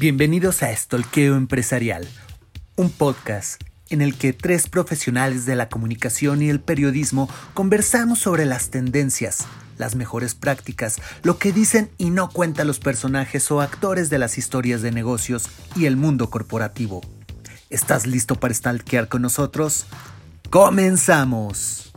Bienvenidos a Estolqueo Empresarial, un podcast en el que tres profesionales de la comunicación y el periodismo conversamos sobre las tendencias, las mejores prácticas, lo que dicen y no cuentan los personajes o actores de las historias de negocios y el mundo corporativo. ¿Estás listo para stalkear con nosotros? ¡Comenzamos!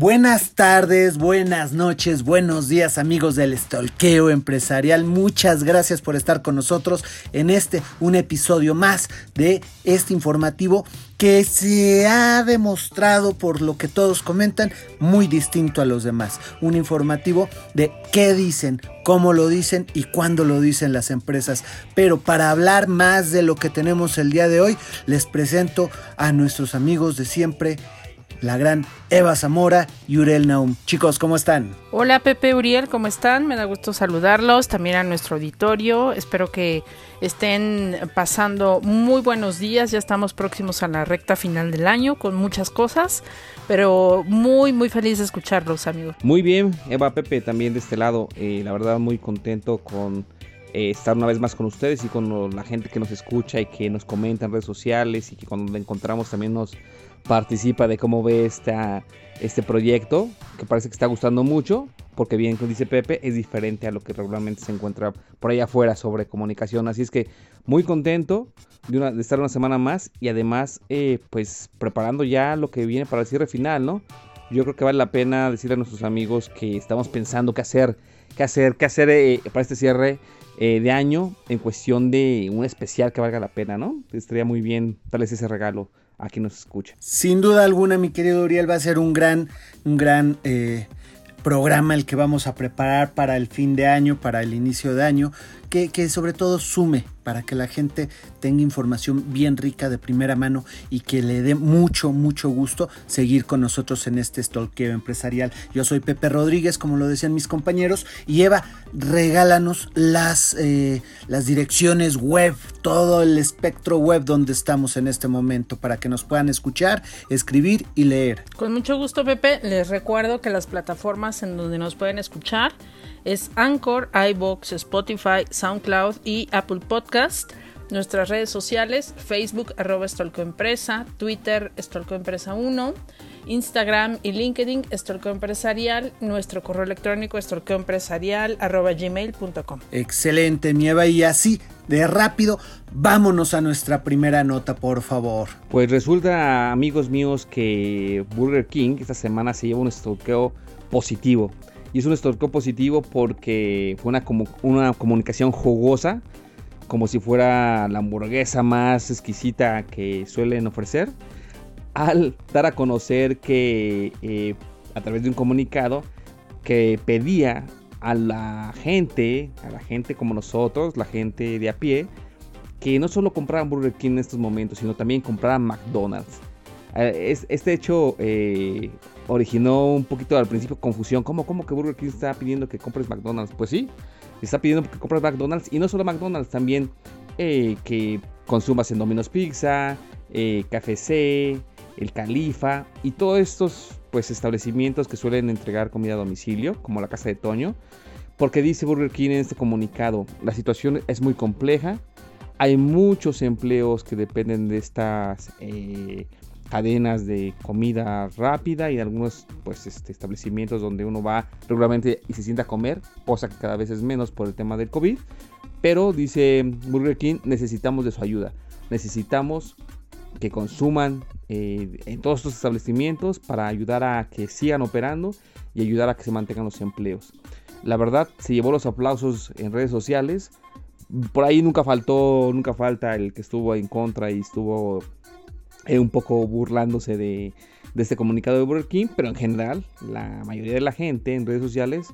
Buenas tardes, buenas noches, buenos días amigos del Estolqueo Empresarial. Muchas gracias por estar con nosotros en este, un episodio más de este informativo que se ha demostrado por lo que todos comentan muy distinto a los demás. Un informativo de qué dicen, cómo lo dicen y cuándo lo dicen las empresas. Pero para hablar más de lo que tenemos el día de hoy, les presento a nuestros amigos de siempre la gran Eva Zamora y Uriel Naum. Chicos, ¿cómo están? Hola Pepe Uriel, ¿cómo están? Me da gusto saludarlos, también a nuestro auditorio. Espero que estén pasando muy buenos días. Ya estamos próximos a la recta final del año con muchas cosas, pero muy, muy feliz de escucharlos, amigos. Muy bien, Eva, Pepe, también de este lado. Eh, la verdad, muy contento con eh, estar una vez más con ustedes y con la gente que nos escucha y que nos comenta en redes sociales y que cuando la encontramos también nos participa de cómo ve este proyecto, que parece que está gustando mucho, porque bien, como dice Pepe, es diferente a lo que regularmente se encuentra por allá afuera sobre comunicación. Así es que muy contento de estar una semana más y además, eh, pues preparando ya lo que viene para el cierre final, ¿no? Yo creo que vale la pena decirle a nuestros amigos que estamos pensando qué hacer, qué hacer, qué hacer eh, para este cierre eh, de año en cuestión de un especial que valga la pena, ¿no? Estaría muy bien darles ese regalo a quien nos escucha. Sin duda alguna, mi querido Uriel, va a ser un gran, un gran eh, programa el que vamos a preparar para el fin de año, para el inicio de año, que, sobre todo sume para que la gente tenga información bien rica de primera mano y que le dé mucho, mucho gusto seguir con nosotros en este stalkeo empresarial. Yo soy Pepe Rodríguez, como lo decían mis compañeros, y Eva, regálanos las, eh, las direcciones web, todo el espectro web donde estamos en este momento para que nos puedan escuchar, escribir y leer. Con mucho gusto, Pepe. Les recuerdo que las plataformas en donde nos pueden escuchar es Anchor, iBox, Spotify, SoundCloud y Apple Podcast. Nuestras redes sociales, Facebook, arroba Empresa, Twitter, Empresa 1, Instagram y LinkedIn, Empresarial, nuestro correo electrónico, estolcoempresarial, arroba gmail.com. Excelente, Nieva, y así de rápido, vámonos a nuestra primera nota, por favor. Pues resulta, amigos míos, que Burger King esta semana se lleva un stalkeo positivo. Y es un stalkeo positivo porque fue una, una comunicación jugosa como si fuera la hamburguesa más exquisita que suelen ofrecer, al dar a conocer que eh, a través de un comunicado que pedía a la gente, a la gente como nosotros, la gente de a pie, que no solo compraran Burger King en estos momentos, sino también compraran McDonald's. Eh, este hecho eh, originó un poquito al principio confusión. ¿Cómo, ¿Cómo que Burger King está pidiendo que compres McDonald's? Pues sí, está pidiendo que compres McDonald's y no solo McDonald's, también eh, que consumas en Domino's Pizza, eh, KFC, el Califa y todos estos pues establecimientos que suelen entregar comida a domicilio, como la casa de Toño, porque dice Burger King en este comunicado, la situación es muy compleja, hay muchos empleos que dependen de estas eh, cadenas de comida rápida y algunos pues este, establecimientos donde uno va regularmente y se sienta a comer, cosa que cada vez es menos por el tema del COVID. Pero dice Burger King, necesitamos de su ayuda. Necesitamos que consuman eh, en todos estos establecimientos para ayudar a que sigan operando y ayudar a que se mantengan los empleos. La verdad, se llevó los aplausos en redes sociales. Por ahí nunca faltó, nunca falta el que estuvo en contra y estuvo eh, un poco burlándose de, este comunicado de Burger King, pero en general la mayoría de la gente en redes sociales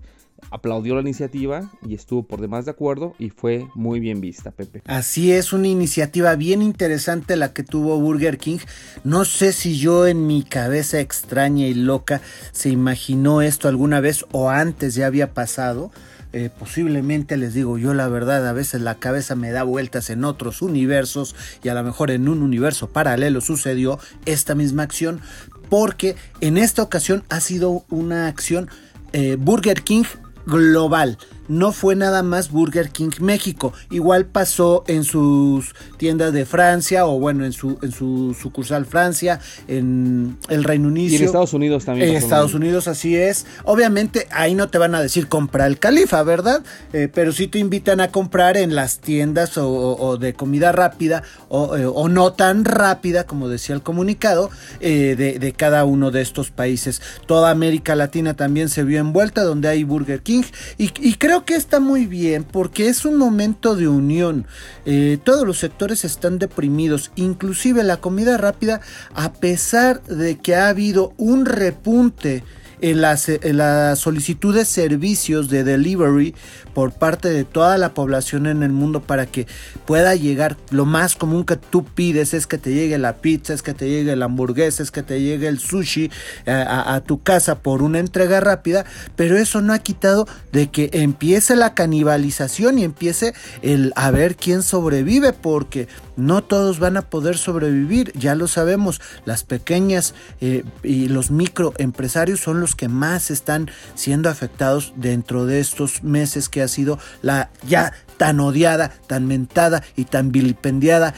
aplaudió la iniciativa y estuvo por demás de acuerdo y fue muy bien vista, Pepe. Así es, una iniciativa bien interesante la que tuvo Burger King. No sé si yo en mi cabeza extraña y loca se imaginó esto alguna vez o antes ya había pasado eh, posiblemente les digo yo la verdad, a veces la cabeza me da vueltas en otros universos y a lo mejor en un universo paralelo sucedió esta misma acción, porque en esta ocasión ha sido una acción eh, Burger King global no fue nada más Burger King México. Igual pasó en sus tiendas de Francia o bueno, en su, en su sucursal Francia, en el Reino Unido. Y en Estados Unidos también. En Estados Unidos, así es. Obviamente ahí no te van a decir comprar el califa, ¿verdad? Eh, pero sí te invitan a comprar en las tiendas o, de comida rápida o, eh, o, no tan rápida, como decía el comunicado, eh, de, de cada uno de estos países. Toda América Latina también se vio envuelta donde hay Burger King y, y creo que está muy bien porque es un momento de unión. Eh, todos los sectores están deprimidos, inclusive la comida rápida, a pesar de que ha habido un repunte en las, la solicitud de servicios de delivery por parte de toda la población en el mundo para que pueda llegar. Lo más común que tú pides es que te llegue la pizza, es que te llegue la hamburguesa, es que te llegue el sushi eh, a, tu casa por una entrega rápida, pero eso no ha quitado de que empiece la canibalización y empiece el a ver quién sobrevive, porque no todos van a poder sobrevivir, ya lo sabemos, las pequeñas eh, y los microempresarios son los que más están siendo afectados dentro de estos meses que ha sido la ya tan odiada, tan mentada y tan vilipendiada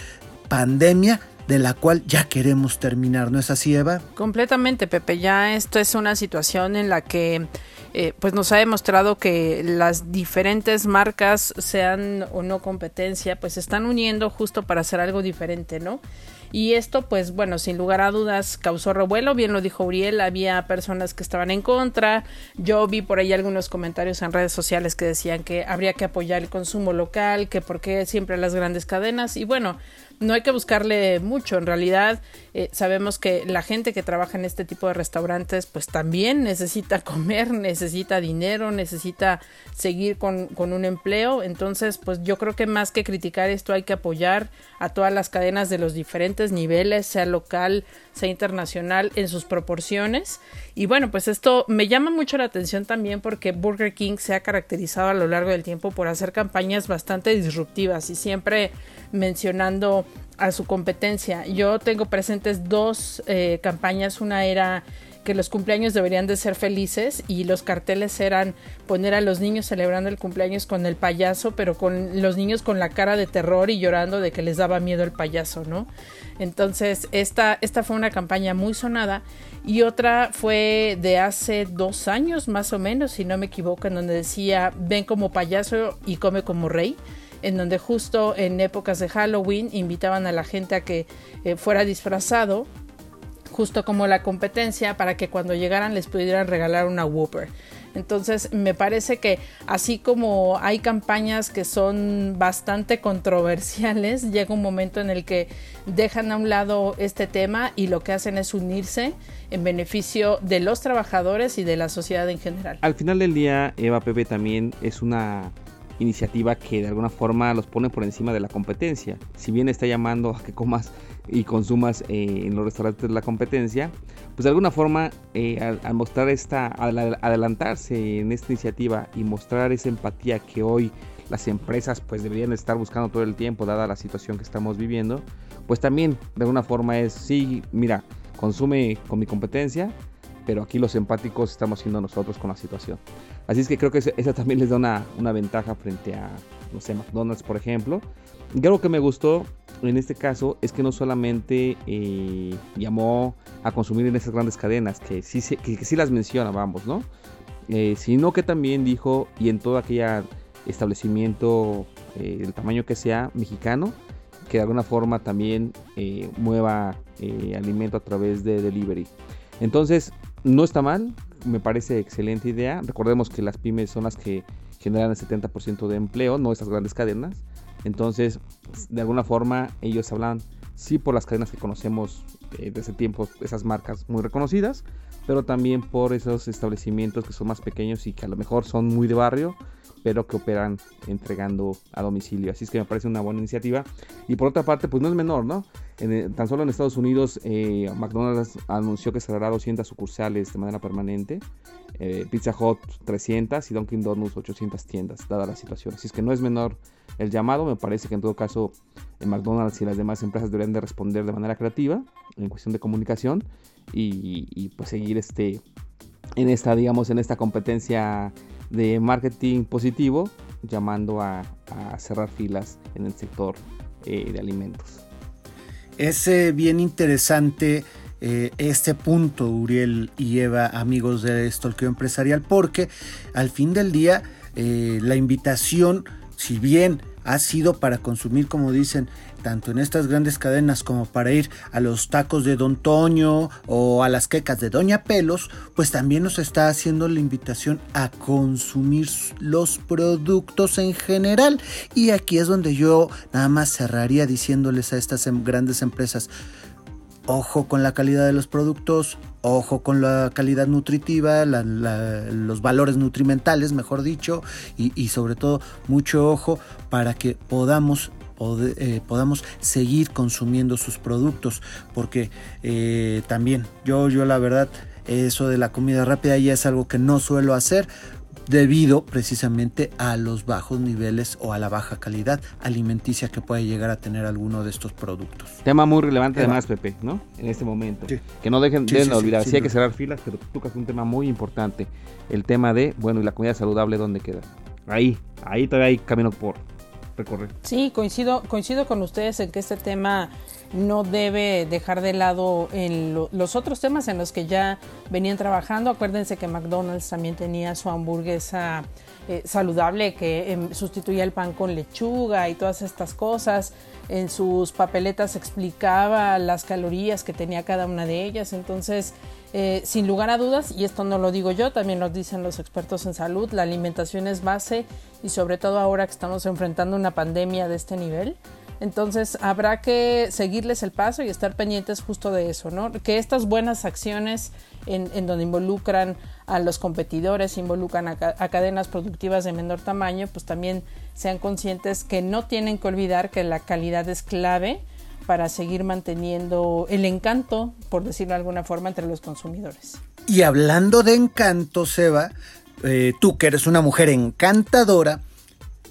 pandemia de la cual ya queremos terminar, ¿no es así, Eva? Completamente, Pepe. Ya esto es una situación en la que eh, pues nos ha demostrado que las diferentes marcas, sean o no competencia, pues se están uniendo justo para hacer algo diferente, ¿no? Y esto, pues bueno, sin lugar a dudas causó revuelo, bien lo dijo Uriel, había personas que estaban en contra, yo vi por ahí algunos comentarios en redes sociales que decían que habría que apoyar el consumo local, que por qué siempre las grandes cadenas, y bueno, no hay que buscarle mucho. En realidad, eh, sabemos que la gente que trabaja en este tipo de restaurantes, pues también necesita comer, necesita dinero, necesita seguir con, con, un empleo. Entonces, pues yo creo que más que criticar esto, hay que apoyar a todas las cadenas de los diferentes niveles, sea local, internacional, en sus proporciones. Y bueno, pues esto me llama mucho la atención también porque Burger King se ha caracterizado a lo largo del tiempo por hacer campañas bastante disruptivas y siempre mencionando a su competencia. Yo tengo presentes dos eh, campañas. Una era que los cumpleaños deberían de ser felices y los carteles eran poner a los niños celebrando el cumpleaños con el payaso, pero con los niños con la cara de terror y llorando de que les daba miedo el payaso, ¿no? Entonces, esta, esta fue una campaña muy sonada y otra fue de hace dos años más o menos, si no me equivoco, en donde decía, ven como payaso y come como rey en donde justo en épocas de Halloween invitaban a la gente a que eh, fuera disfrazado, justo como la competencia, para que cuando llegaran les pudieran regalar una Whopper. Entonces me parece que así como hay campañas que son bastante controversiales, llega un momento en el que dejan a un lado este tema y lo que hacen es unirse en beneficio de los trabajadores y de la sociedad en general. Al final del día, Eva Pepe también es una iniciativa que de alguna forma los pone por encima de la competencia. Si bien está llamando a que comas y consumas eh, en los restaurantes de la competencia, pues de alguna forma eh, al, mostrar esta, al adelantarse en esta iniciativa y mostrar esa empatía que hoy las empresas pues deberían estar buscando todo el tiempo dada la situación que estamos viviendo, pues también de alguna forma es, sí, mira, consume con mi competencia, pero aquí los empáticos estamos siendo nosotros con la situación. Así es que creo que esa también les da una, una ventaja frente a, no sé, McDonald's, por ejemplo. Y algo que me gustó en este caso es que no solamente eh, llamó a consumir en esas grandes cadenas, que sí, que, sí las menciona, vamos, ¿no? Eh, sino que también dijo, y en todo aquel establecimiento, eh, del tamaño que sea, mexicano, que de alguna forma también mueva alimento a través de delivery. Entonces, no está mal, me parece excelente idea. Recordemos que las pymes son las que generan el 70% de empleo, no esas grandes cadenas. Entonces, de alguna forma, ellos hablan, sí, por las cadenas que conocemos eh, desde tiempos, esas marcas muy reconocidas, pero también por esos establecimientos que son más pequeños y que a lo mejor son muy de barrio, pero que operan entregando a domicilio. Así es que me parece una buena iniciativa. Y por otra parte, pues no es menor, ¿no? tan solo en Estados Unidos, eh, McDonald's anunció que cerrará 200 sucursales de manera permanente, eh, Pizza Hut 300 y Dunkin' Donuts 800 tiendas, dada la situación. Así es que no es menor el llamado, me parece que en todo caso McDonald's y las demás empresas deberían de responder de manera creativa en cuestión de comunicación y, pues seguir este en esta digamos en esta competencia de marketing positivo llamando a, cerrar filas en el sector eh, de alimentos. Es eh, bien interesante eh, este punto, Uriel y Eva, amigos de Stalkeo Empresarial, porque al fin del día la invitación, si bien ha sido para consumir, como dicen, tanto en estas grandes cadenas como para ir a los tacos de Don Toño o a las quecas de Doña Pelos, pues también nos está haciendo la invitación a consumir los productos en general. Y aquí es donde yo nada más cerraría diciéndoles a estas em, grandes empresas, ojo con la calidad de los productos, ojo con la calidad nutritiva, los valores nutrimentales, mejor dicho, y, sobre todo mucho ojo para que podamos eh, podamos seguir consumiendo sus productos porque eh, también yo yo la verdad eso de la comida rápida ya es algo que no suelo hacer debido precisamente a los bajos niveles o a la baja calidad alimenticia que puede llegar a tener alguno de estos productos. Tema muy relevante además, Pepe, ¿no? En este momento. Que no dejen de olvidar, sí, hay que cerrar filas, pero tú tocas un tema muy importante, el tema de, bueno, y la comida saludable, ¿dónde queda? Ahí, ahí todavía hay camino por Sí, coincido, coincido con ustedes en que este tema no debe dejar de lado en los otros temas en los que ya venían trabajando. Acuérdense que McDonald's también tenía su hamburguesa eh, saludable que em, sustituía el pan con lechuga y todas estas cosas. En sus papeletas explicaba las calorías que tenía cada una de ellas. Entonces, eh, sin lugar a dudas, y esto no lo digo yo, también lo dicen los expertos en salud, la alimentación es base y sobre todo ahora que estamos enfrentando una pandemia de este nivel. Entonces habrá que seguirles el paso y estar pendientes justo de eso, ¿no? Que estas buenas acciones en, donde involucran a los competidores, involucran a, cadenas productivas de menor tamaño, pues también sean conscientes que no tienen que olvidar que la calidad es clave para seguir manteniendo el encanto, por decirlo de alguna forma, entre los consumidores. Y hablando de encanto, Seba, eh, tú que eres una mujer encantadora,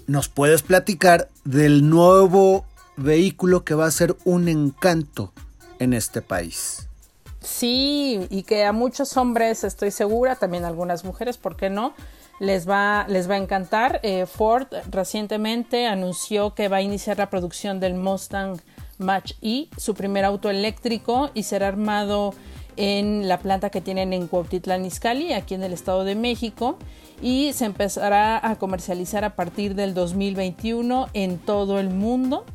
nos puedes platicar del nuevo vehículo que va a ser un encanto en este país. Sí, y que a muchos hombres, estoy segura, también a algunas mujeres, ¿por qué no? Les va, les va a encantar. Eh, Ford recientemente anunció que va a iniciar la producción del Mustang Mach E, su primer auto eléctrico, y será armado en la planta que tienen en Cuautitlán Izcalli, aquí en el Estado de México, y se empezará a comercializar a partir del 2021 en todo el mundo.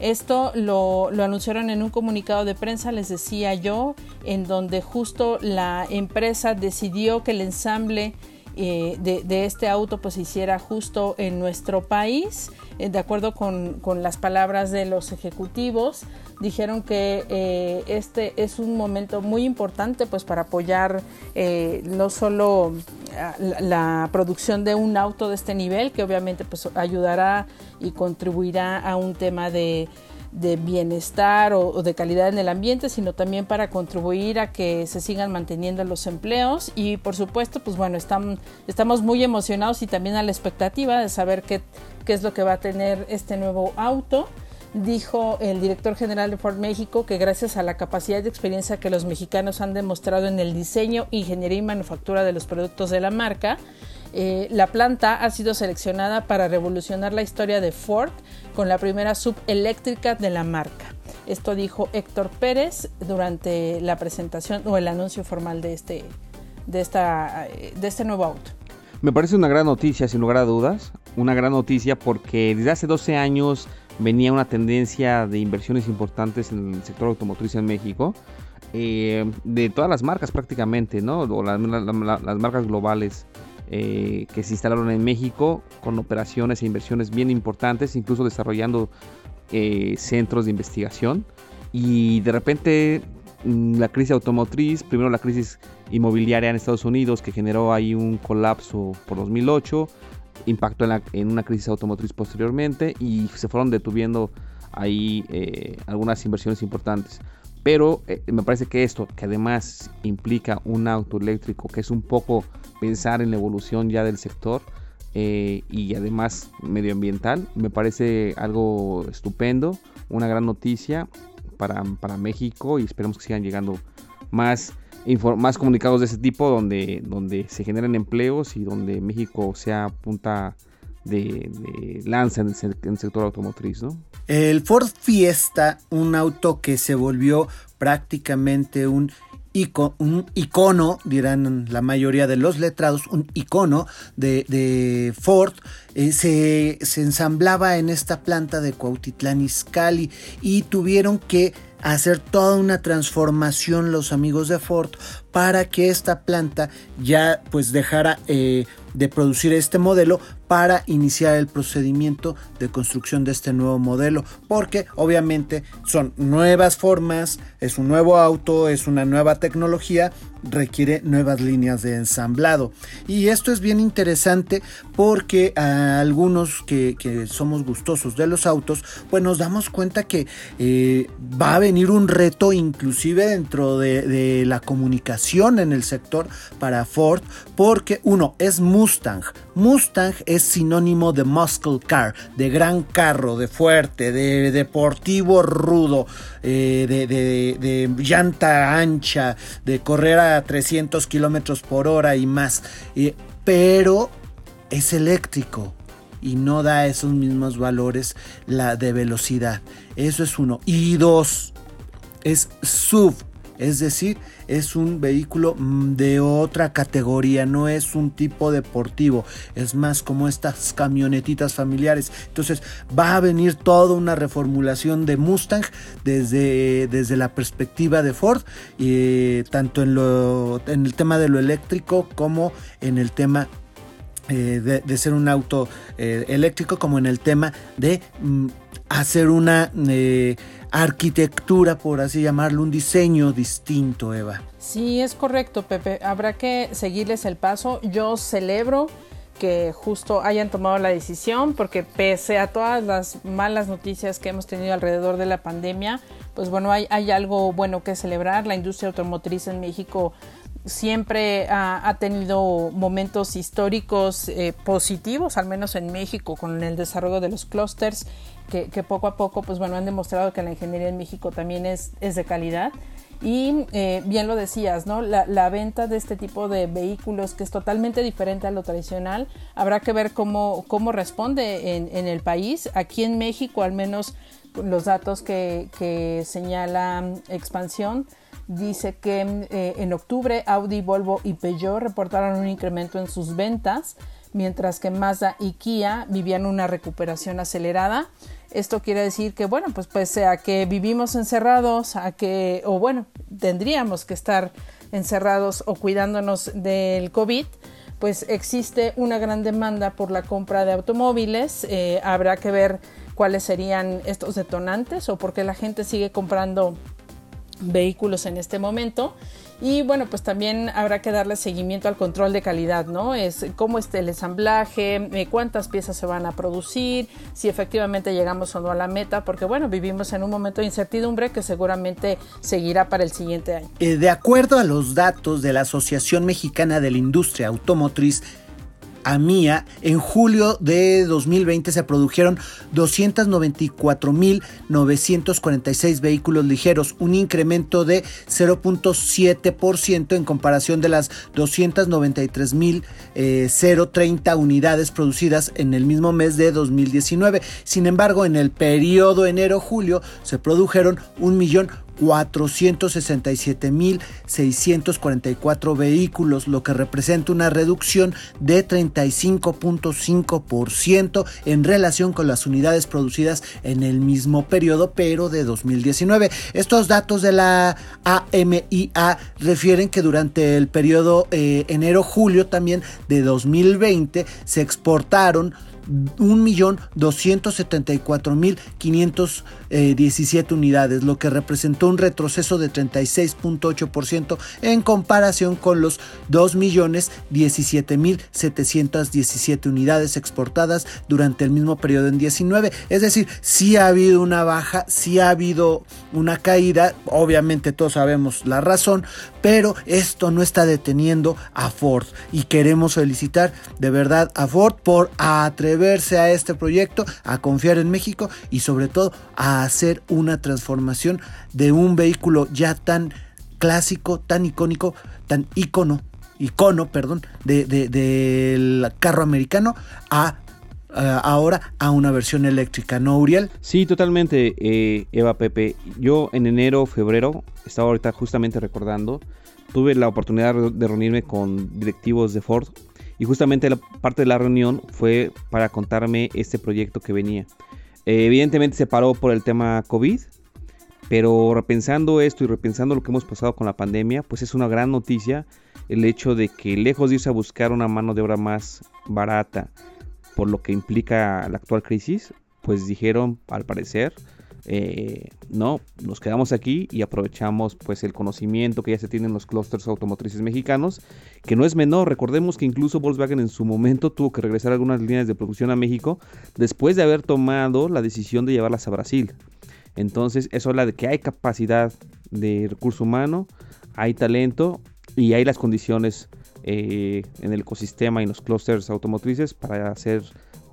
Esto lo, anunciaron en un comunicado de prensa, les decía yo, en donde justo la empresa decidió que el ensamble eh, de, este auto pues se hiciera justo en nuestro país, eh, de acuerdo con, las palabras de los ejecutivos, dijeron que eh, este es un momento muy importante pues para apoyar no solo la, la, producción de un auto de este nivel, que obviamente pues ayudará y contribuirá a un tema de de bienestar o, de calidad en el ambiente, sino también para contribuir a que se sigan manteniendo los empleos y por supuesto, pues bueno, estamos muy emocionados y también a la expectativa de saber qué, qué es lo que va a tener este nuevo auto. Dijo el director general de Ford México que gracias a la capacidad y experiencia que los mexicanos han demostrado en el diseño, ingeniería y manufactura de los productos de la marca, eh, la planta ha sido seleccionada para revolucionar la historia de Ford con la primera subeléctrica de la marca. Esto dijo Héctor Pérez durante la presentación o el anuncio formal de este, de esta, de este nuevo auto. Me parece una gran noticia, sin lugar a dudas. Una gran noticia porque desde hace 12 años venía una tendencia de inversiones importantes en el sector automotriz en México. Eh, de todas las marcas prácticamente, ¿no? Las marcas globales. Eh, que se instalaron en México con operaciones e inversiones bien importantes, incluso desarrollando eh, centros de investigación. Y de repente mm, la crisis automotriz, primero la crisis inmobiliaria en Estados Unidos que generó ahí un colapso por 2008, impactó en, una crisis automotriz posteriormente y se fueron detuviendo ahí eh, algunas inversiones importantes. Pero eh, me parece que esto, que además implica un auto eléctrico, que es un poco pensar en la evolución ya del sector eh, y además medioambiental, me parece algo estupendo, una gran noticia para, para México y esperemos que sigan llegando más más comunicados de ese tipo donde, donde se generen empleos y donde México sea punta de, lanza en el, sector automotriz. ¿no? El Ford Fiesta, un auto que se volvió prácticamente un icono, dirán la mayoría de los letrados, un icono de, Ford, eh, se, se, ensamblaba en esta planta de Cuautitlán Izcalli y tuvieron que hacer toda una transformación los amigos de Ford para que esta planta ya pues dejara eh, de producir este modelo para iniciar el procedimiento de construcción de este nuevo modelo. Porque obviamente son nuevas formas es un nuevo auto es una nueva tecnología requiere nuevas líneas de ensamblado y esto es bien interesante porque a algunos que, somos gustosos de los autos pues nos damos cuenta que eh, va a venir un reto inclusive dentro de la comunicación en el sector para Ford porque uno es Mustang. Mustang es sinónimo de muscle car, de gran carro, de fuerte, de deportivo rudo, eh, de, llanta ancha, de correr a 300 kilómetros por hora y más. pero es eléctrico y no da esos mismos valores la de velocidad. Eso es uno. Y dos, es SUV, es decir, es un vehículo mm, de otra categoría, no es un tipo deportivo, es más como estas camionetitas familiares. Entonces va a venir toda una reformulación de Mustang desde, desde la perspectiva de Ford, y tanto en, lo, en el tema de lo eléctrico como en el tema eh, de, ser un auto eh, eléctrico como en el tema de mm, hacer una eh, arquitectura, por así llamarlo, un diseño distinto, Eva. Sí, es correcto, Pepe. Habrá que seguirles el paso. Yo celebro que justo hayan tomado la decisión, porque pese a todas las malas noticias que hemos tenido alrededor de la pandemia, pues bueno, hay, hay algo bueno que celebrar. La industria automotriz en México siempre ha, tenido momentos históricos eh, positivos, al menos en México, con el desarrollo de los clústeres, que, poco a poco, pues bueno, han demostrado que la ingeniería en México también es, es de calidad. Y eh, bien lo decías, ¿no? La, venta de este tipo de vehículos que es totalmente diferente a lo tradicional, habrá que ver cómo, cómo responde en, en el país. Aquí en México, al menos los datos que, que señala Expansión, dice que eh, en octubre Audi, Volvo y Peugeot reportaron un incremento en sus ventas, mientras que Mazda y Kia vivían una recuperación acelerada. Esto quiere decir que, bueno, pues pese a que vivimos encerrados, a que, o bueno, tendríamos que estar encerrados o cuidándonos del COVID, pues existe una gran demanda por la compra de automóviles. Eh, habrá que ver cuáles serían estos detonantes o por qué la gente sigue comprando vehículos en este momento. Y bueno, pues también habrá que darle seguimiento al control de calidad, ¿no? Es cómo está el ensamblaje, eh, cuántas piezas se van a producir, si efectivamente llegamos o no a la meta, porque bueno, vivimos en un momento de incertidumbre que seguramente seguirá para el siguiente año. Eh, de acuerdo a los datos de la Asociación Mexicana de la Industria Automotriz, AMIA, en julio de 2020 se produjeron 294.946 vehículos ligeros, un incremento de 0.7% en comparación de las 293.030 eh, unidades producidas en el mismo mes de 2019. Sin embargo, en el periodo enero-julio se produjeron 1.000.000 467.644 vehículos, lo que representa una reducción de 35.5% en relación con las unidades producidas en el mismo periodo, pero de 2019. Estos datos de la AMIA refieren que durante el periodo eh, enero-julio también de 2020 se exportaron 1.274.517 unidades, lo que representó un retroceso de 36.8% en comparación con los 2.017.717 unidades exportadas durante el mismo periodo en 19. Es decir, sí ha habido una baja, sí ha habido una caída, obviamente todos sabemos la razón, pero esto no está deteniendo a Ford y queremos felicitar de verdad a Ford por atreverse a este proyecto, a confiar en México y sobre todo a hacer una transformación de un vehículo ya tan clásico, tan icónico, tan icono, icono, perdón, del de, carro americano a ahora a una versión eléctrica, ¿no, Uriel? Sí, totalmente, eh, Eva Pepe. Yo en enero, febrero, estaba ahorita justamente recordando, tuve la oportunidad de reunirme con directivos de Ford y justamente la parte de la reunión fue para contarme este proyecto que venía. Eh, evidentemente se paró por el tema COVID, pero repensando esto y repensando lo que hemos pasado con la pandemia, pues es una gran noticia el hecho de que lejos de irse a buscar una mano de obra más barata, por lo que implica la actual crisis, pues dijeron, al parecer, eh, no, nos quedamos aquí y aprovechamos pues el conocimiento que ya se tiene en los clústeres automotrices mexicanos, que no es menor, recordemos que incluso Volkswagen en su momento tuvo que regresar algunas líneas de producción a México después de haber tomado la decisión de llevarlas a Brasil. Entonces eso habla de que hay capacidad de recurso humano, hay talento y hay las condiciones eh, en el ecosistema y en los clusters automotrices para hacer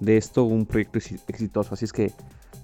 de esto un proyecto exitoso. Así es que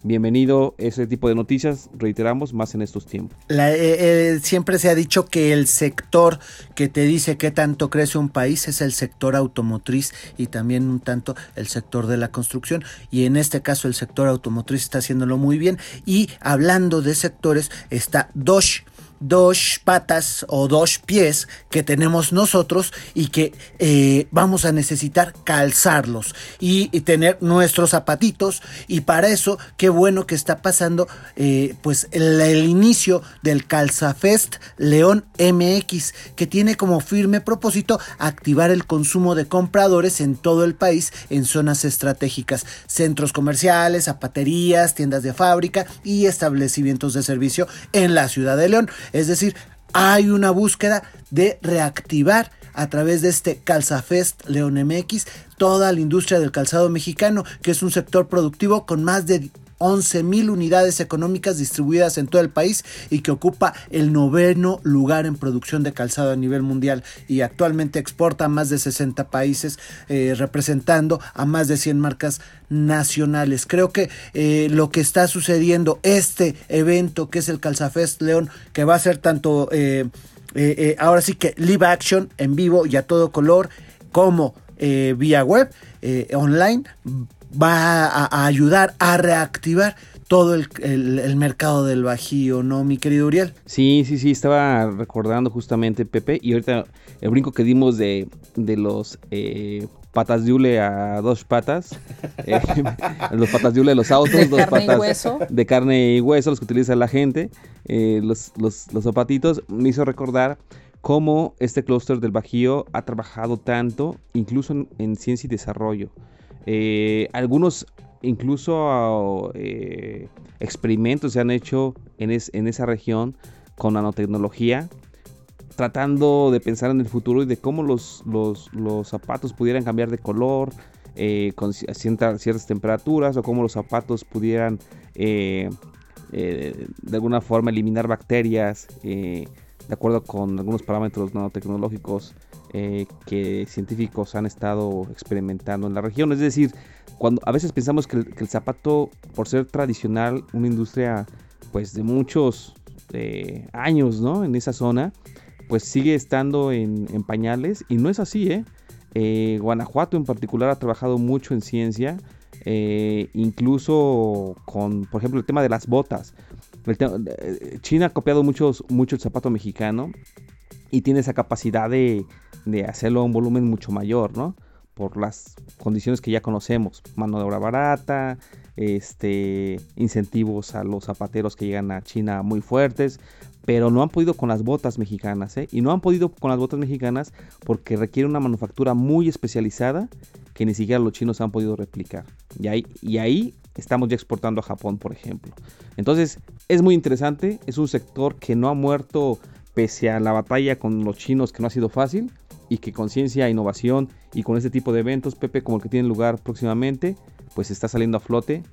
bienvenido ese tipo de noticias, reiteramos, más en estos tiempos. Eh, eh, siempre se ha dicho que el sector que te dice qué tanto crece un país es el sector automotriz y también un tanto el sector de la construcción y en este caso el sector automotriz está haciéndolo muy bien y hablando de sectores está Dodge dos patas o dos pies que tenemos nosotros y que eh, vamos a necesitar calzarlos y, tener nuestros zapatitos y para eso qué bueno que está pasando eh, pues el, inicio del Calzafest León MX que tiene como firme propósito activar el consumo de compradores en todo el país en zonas estratégicas, centros comerciales, zapaterías, tiendas de fábrica y establecimientos de servicio en la ciudad de León. Es decir, hay una búsqueda de reactivar a través de este Calzafest León MX toda la industria del calzado mexicano, que es un sector productivo con más de 11 mil unidades económicas distribuidas en todo el país y que ocupa el noveno lugar en producción de calzado a nivel mundial y actualmente exporta a más de 60 países eh, representando a más de 100 marcas nacionales. Creo que eh, lo que está sucediendo, este evento que es el Calzafest León, que va a ser tanto, eh, ahora sí que live action en vivo y a todo color, como vía web, online, va a, ayudar a reactivar todo el, mercado del Bajío, ¿no, mi querido Uriel? Sí, sí, sí, estaba recordando justamente, Pepe, y ahorita el brinco que dimos de, los eh, patas de hule a dos patas, eh, los patas de hule de los autos, de dos patas de carne y hueso, los que utiliza la gente, eh, los, los, los zapatitos, me hizo recordar cómo este clúster del Bajío ha trabajado tanto, incluso en ciencia y desarrollo. Eh, algunos incluso eh, experimentos se han hecho en, esa región con nanotecnología, tratando de pensar en el futuro y de cómo los, zapatos pudieran cambiar de color eh, con ciertas, temperaturas o cómo los zapatos pudieran de alguna forma eliminar bacterias de acuerdo con algunos parámetros nanotecnológicos eh, que científicos han estado experimentando en la región. Es decir, cuando a veces pensamos que el, zapato, por ser tradicional, una industria pues de muchos eh, años, ¿no? En esa zona, pues sigue estando en, pañales y no es así, ¿eh? ¿eh? Guanajuato en particular ha trabajado mucho en ciencia, incluso con, por ejemplo, el tema de las botas. China ha copiado mucho el zapato mexicano y tiene esa capacidad de, de hacerlo a un volumen mucho mayor, ¿no? Por las condiciones que ya conocemos, mano de obra barata, este, incentivos a los zapateros que llegan a China muy fuertes, pero no han podido con las botas mexicanas, ¿eh? Y no han podido con las botas mexicanas porque requiere una manufactura muy especializada que ni siquiera los chinos han podido replicar. Y ahí, y ahí estamos ya exportando a Japón, por ejemplo. Entonces, es muy interesante, es un sector que no ha muerto pese a la batalla con los chinos que no ha sido fácil y que con ciencia, innovación y con este tipo de eventos, Pepe, como el que tiene lugar próximamente, pues está saliendo a flote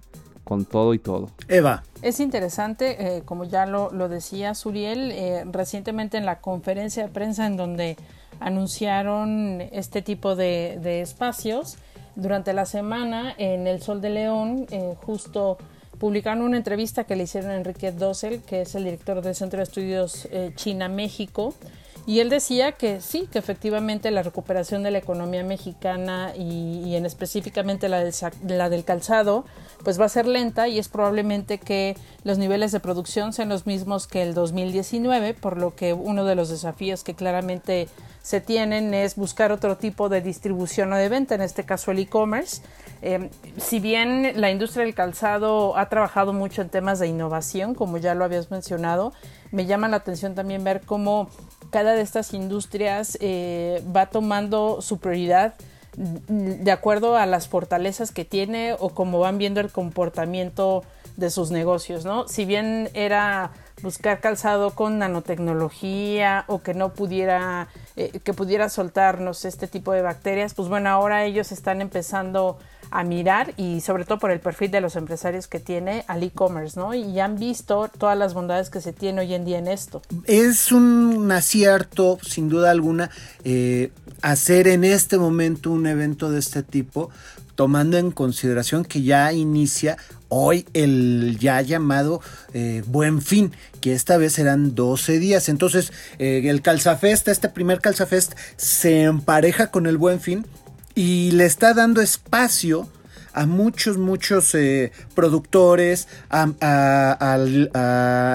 con todo y todo. Eva. Es interesante, eh, como ya lo, decía Suriel, eh, recientemente en la conferencia de prensa en donde anunciaron este tipo de, espacios, durante la semana en El Sol de León, eh, justo publicaron una entrevista que le hicieron a Enrique Dossel, que es el director del Centro de Estudios China-México, y él decía que sí, que efectivamente la recuperación de la economía mexicana y, en específicamente la del, la del calzado, pues va a ser lenta y es probablemente que los niveles de producción sean los mismos que el 2019, por lo que uno de los desafíos que claramente se tienen es buscar otro tipo de distribución o de venta, en este caso el e-commerce. Eh, si bien la industria del calzado ha trabajado mucho en temas de innovación, como ya lo habías mencionado, me llama la atención también ver cómo cada de estas industrias eh, va tomando su prioridad de acuerdo a las fortalezas que tiene o como van viendo el comportamiento de sus negocios, ¿no? Si bien era buscar calzado con nanotecnología o que no pudiera, eh, que pudiera soltarnos este tipo de bacterias, pues bueno, ahora ellos están empezando a mirar y sobre todo por el perfil de los empresarios que tiene al e-commerce, ¿no? Y han visto todas las bondades que se tiene hoy en día en esto. Es un acierto, sin duda alguna, eh, hacer en este momento un evento de este tipo, tomando en consideración que ya inicia hoy el ya llamado eh, Buen Fin, que esta vez serán 12 días. Entonces, eh, el Calzafest, este primer Calzafest, se empareja con el Buen Fin y le está dando espacio a muchos, muchos eh, productores, a,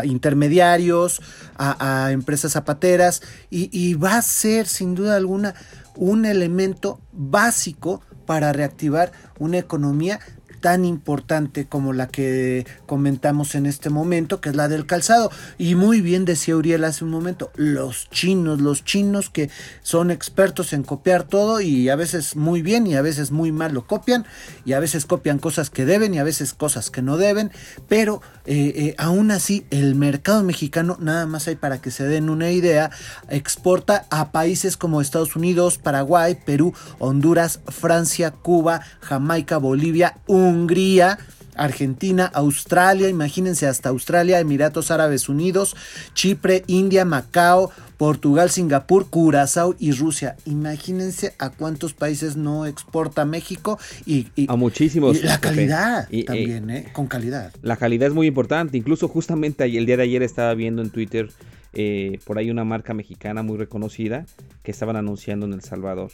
intermediarios, a, empresas zapateras y, va a ser sin duda alguna un elemento básico para reactivar una economía tan importante como la que comentamos en este momento, que es la del calzado. Y muy bien decía Uriel hace un momento, los chinos, los chinos que son expertos en copiar todo y a veces muy bien y a veces muy mal lo copian y a veces copian cosas que deben y a veces cosas que no deben, pero eh, eh, aún así el mercado mexicano, nada más hay para que se den una idea, exporta a países como Estados Unidos, Paraguay, Perú, Honduras, Francia, Cuba, Jamaica, Bolivia, un Hungría, Argentina, Australia, imagínense hasta Australia, Emiratos Árabes Unidos, Chipre, India, Macao, Portugal, Singapur, Curazao y Rusia. Imagínense a cuántos países no exporta México y, a muchísimos. la calidad también, ¿eh? con calidad. La calidad es muy importante. Incluso justamente el día de ayer estaba viendo en Twitter eh, por ahí una marca mexicana muy reconocida que estaban anunciando en El Salvador.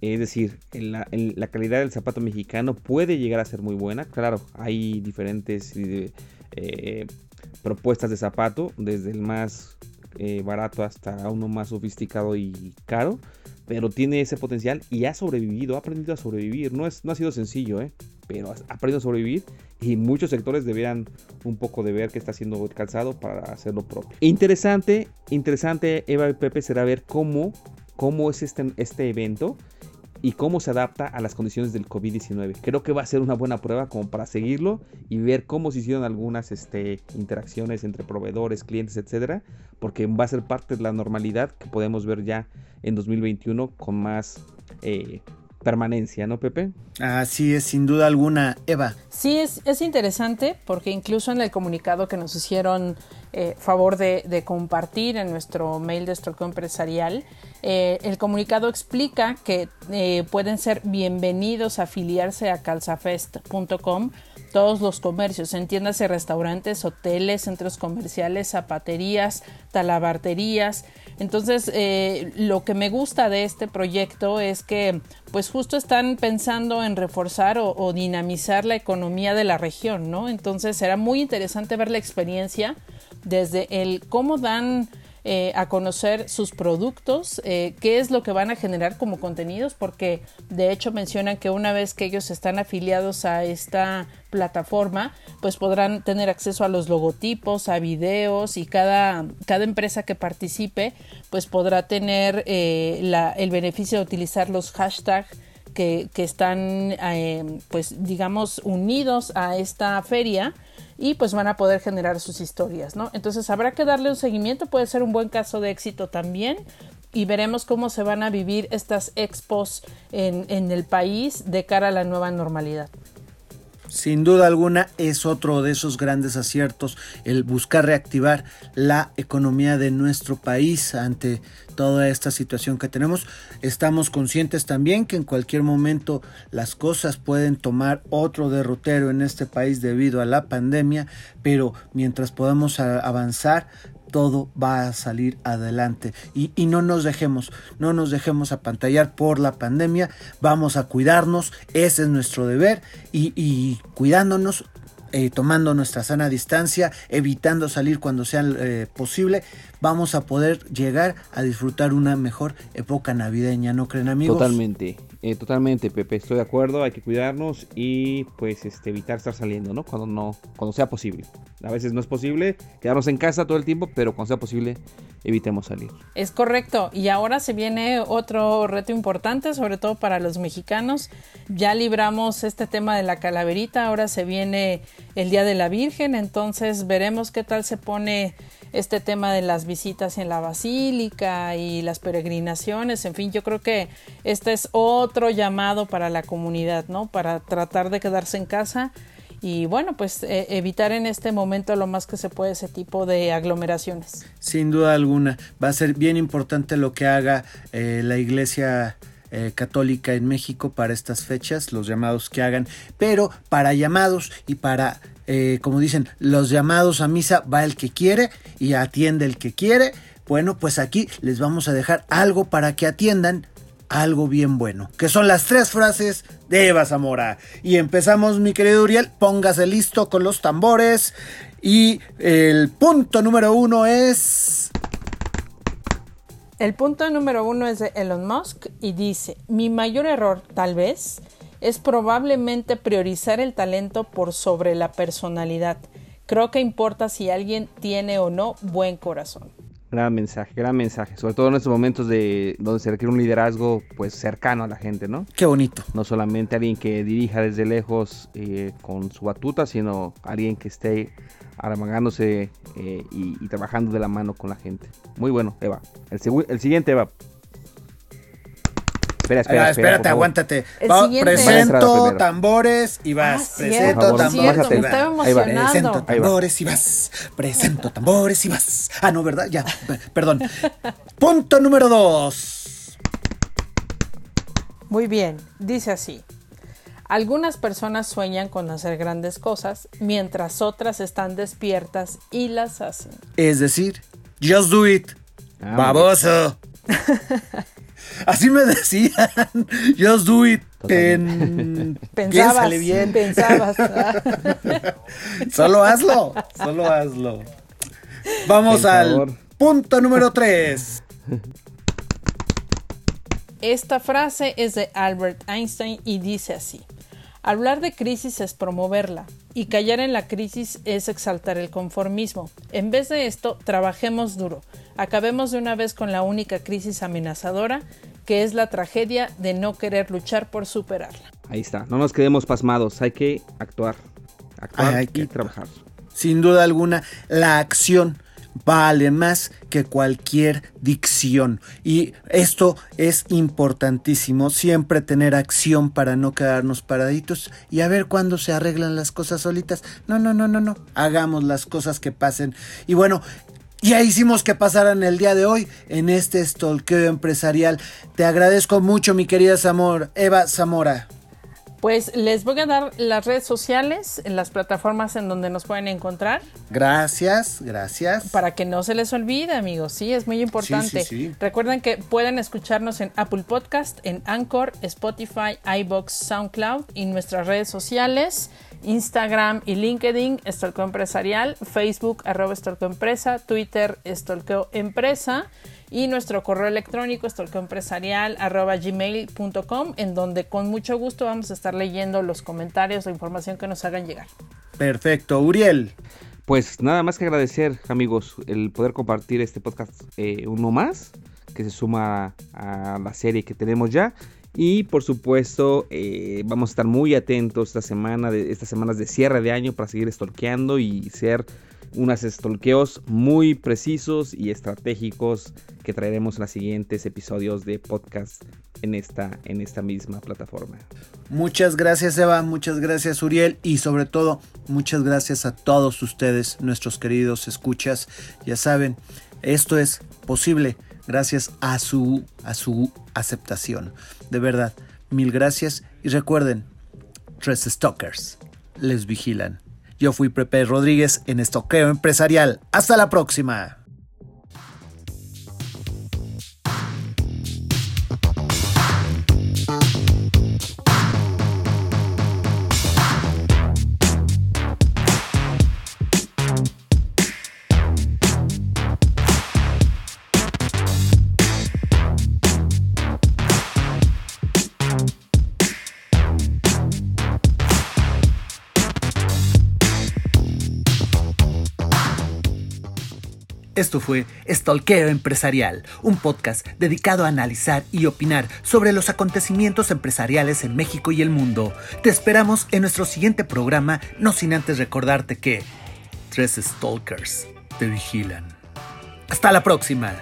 Es decir, la, calidad del zapato mexicano puede llegar a ser muy buena. Claro, hay diferentes eh, propuestas de zapato, desde el más eh, barato hasta uno más sofisticado y caro pero tiene ese potencial y ha sobrevivido, ha aprendido a sobrevivir. No, es, no ha sido sencillo, ¿eh? pero ha aprendido a sobrevivir y muchos sectores deberían un poco de ver qué está haciendo el calzado para hacerlo propio. Interesante, interesante, Eva y Pepe, será ver cómo, cómo es este, este evento y cómo se adapta a las condiciones del COVID-19. Creo que va a ser una buena prueba como para seguirlo y ver cómo se hicieron algunas este, interacciones entre proveedores, clientes, etcétera, porque va a ser parte de la normalidad que podemos ver ya en 2021 con más eh, permanencia, ¿no, Pepe? Así es, sin duda alguna, Eva. Sí, es, es interesante porque incluso en el comunicado que nos hicieron eh, favor de, compartir en nuestro mail de Estocolmo Empresarial, eh, el comunicado explica que eh, pueden ser bienvenidos a afiliarse a calzafest.com todos los comercios, entiéndase restaurantes, hoteles, centros comerciales, zapaterías, talabarterías. Entonces, lo que me gusta de este proyecto es que, pues justo están pensando en reforzar o, o dinamizar la economía de la región, ¿no? Entonces, será muy interesante ver la experiencia desde el cómo dan eh, a conocer sus productos, eh, qué es lo que van a generar como contenidos, porque de hecho mencionan que una vez que ellos están afiliados a esta plataforma, pues podrán tener acceso a los logotipos, a videos y cada, cada empresa que participe, pues podrá tener eh, el beneficio de utilizar los hashtags que, están, eh, pues digamos, unidos a esta feria y pues van a poder generar sus historias, ¿no? Entonces habrá que darle un seguimiento, puede ser un buen caso de éxito también y veremos cómo se van a vivir estas expos en, en el país de cara a la nueva normalidad. Sin duda alguna es otro de esos grandes aciertos el buscar reactivar la economía de nuestro país ante toda esta situación que tenemos. Estamos conscientes también que en cualquier momento las cosas pueden tomar otro derrotero en este país debido a la pandemia, pero mientras podamos avanzar todo va a salir adelante. Y, no nos dejemos, no nos dejemos apantallar por la pandemia, vamos a cuidarnos, ese es nuestro deber. Y, y cuidándonos eh, tomando nuestra sana distancia, evitando salir cuando sea eh, posible, vamos a poder llegar a disfrutar una mejor época navideña, ¿no creen amigos? Totalmente, eh, totalmente, Pepe, estoy de acuerdo, hay que cuidarnos y pues este, evitar estar saliendo, ¿no? Cuando no, cuando sea posible. A veces no es posible quedarnos en casa todo el tiempo, pero cuando sea posible evitemos salir. Es correcto. Y ahora se viene otro reto importante, sobre todo para los mexicanos. Ya libramos este tema de la calaverita, ahora se viene el Día de la Virgen, entonces veremos qué tal se pone este tema de las visitas en la basílica y las peregrinaciones, en fin, yo creo que este es otro llamado para la comunidad, ¿no? Para tratar de quedarse en casa y bueno, pues e, evitar en este momento lo más que se puede ese tipo de aglomeraciones. Sin duda alguna, va a ser bien importante lo que haga eh, la iglesia eh, católica en México para estas fechas, los llamados que hagan, pero para llamados y para, eh, como dicen, los llamados a misa va el que quiere y atiende el que quiere. Bueno, pues aquí les vamos a dejar algo para que atiendan algo bien bueno, que son las tres frases de Eva Zamora. Y empezamos, mi querido Uriel, póngase listo con los tambores. Y el punto número uno es... El punto número uno es de Elon Musk y dice, mi mayor error, tal vez, es probablemente priorizar el talento por sobre la personalidad. Creo que importa si alguien tiene o no buen corazón. Gran mensaje, gran mensaje. Sobre todo en estos momentos de donde se requiere un liderazgo pues cercano a la gente, ¿no? Qué bonito. No solamente alguien que dirija desde lejos eh, con su batuta, sino alguien que esté armagándose eh, y, trabajando de la mano con la gente. Muy bueno, Eva. El, el siguiente, Eva. Espera, espera, espérate, aguántate. presento tambores y vas. presento tambores y vas. Presento tambores y vas. Presento tambores y vas. Ah, no, ¿verdad? Ya, perdón. Punto número dos. Muy bien, dice así. Algunas personas sueñan con hacer grandes cosas, mientras otras están despiertas y las hacen. Es decir, just do it. Ah, Baboso. Así me decían. Just do it. pensabas, bien. Pensabas. solo hazlo. Solo hazlo. Vamos al punto número 3. Esta frase es de Albert Einstein y dice así. Hablar de crisis es promoverla y callar en la crisis es exaltar el conformismo. En vez de esto, trabajemos duro. Acabemos de una vez con la única crisis amenazadora que es la tragedia de no querer luchar por superarla. Ahí está, no nos quedemos pasmados, hay que actuar, actuar hay que trabajar. Sin duda alguna, la acción vale más que cualquier dicción. Y esto es importantísimo, siempre tener acción para no quedarnos paraditos y a ver cuándo se arreglan las cosas solitas. No, no, no, no, no. Hagamos las cosas que pasen. Y bueno, ya hicimos que pasaran el día de hoy en este stalkeo empresarial. Te agradezco mucho, mi querida Zamora, Eva Zamora. Pues les voy a dar las redes sociales, las plataformas en donde nos pueden encontrar. Gracias, gracias. Para que no se les olvide, amigos, sí, es muy importante. Recuerden que pueden escucharnos en Apple Podcast, en Anchor, Spotify, iBox, SoundCloud y nuestras redes sociales. Instagram y LinkedIn, Estolqueo Empresarial, Facebook, arroba Empresa, Twitter, Estolqueo Empresa y nuestro correo electrónico gmail.com en donde con mucho gusto vamos a estar leyendo los comentarios o información que nos hagan llegar. Perfecto, Uriel. Pues nada más que agradecer amigos el poder compartir este podcast eh, uno más que se suma a la serie que tenemos ya Y por supuesto, eh, vamos a estar muy atentos esta semana, de, estas semanas de cierre de año para seguir stalkeando y ser unos stalkeos muy precisos y estratégicos que traeremos en los siguientes episodios de podcast en esta, en esta misma plataforma. Muchas gracias Eva, muchas gracias Uriel y sobre todo muchas gracias a todos ustedes, nuestros queridos escuchas. Ya saben, esto es posible gracias a su, a su aceptación. De verdad, mil gracias y recuerden, tres stalkers les vigilan. Yo fui Pepe Rodríguez en Estoqueo Empresarial. Hasta la próxima. Esto fue Stalkeo Empresarial, un podcast dedicado a analizar y opinar sobre los acontecimientos empresariales en México y el mundo. Te esperamos en nuestro siguiente programa, no sin antes recordarte que tres stalkers te vigilan. Hasta la próxima.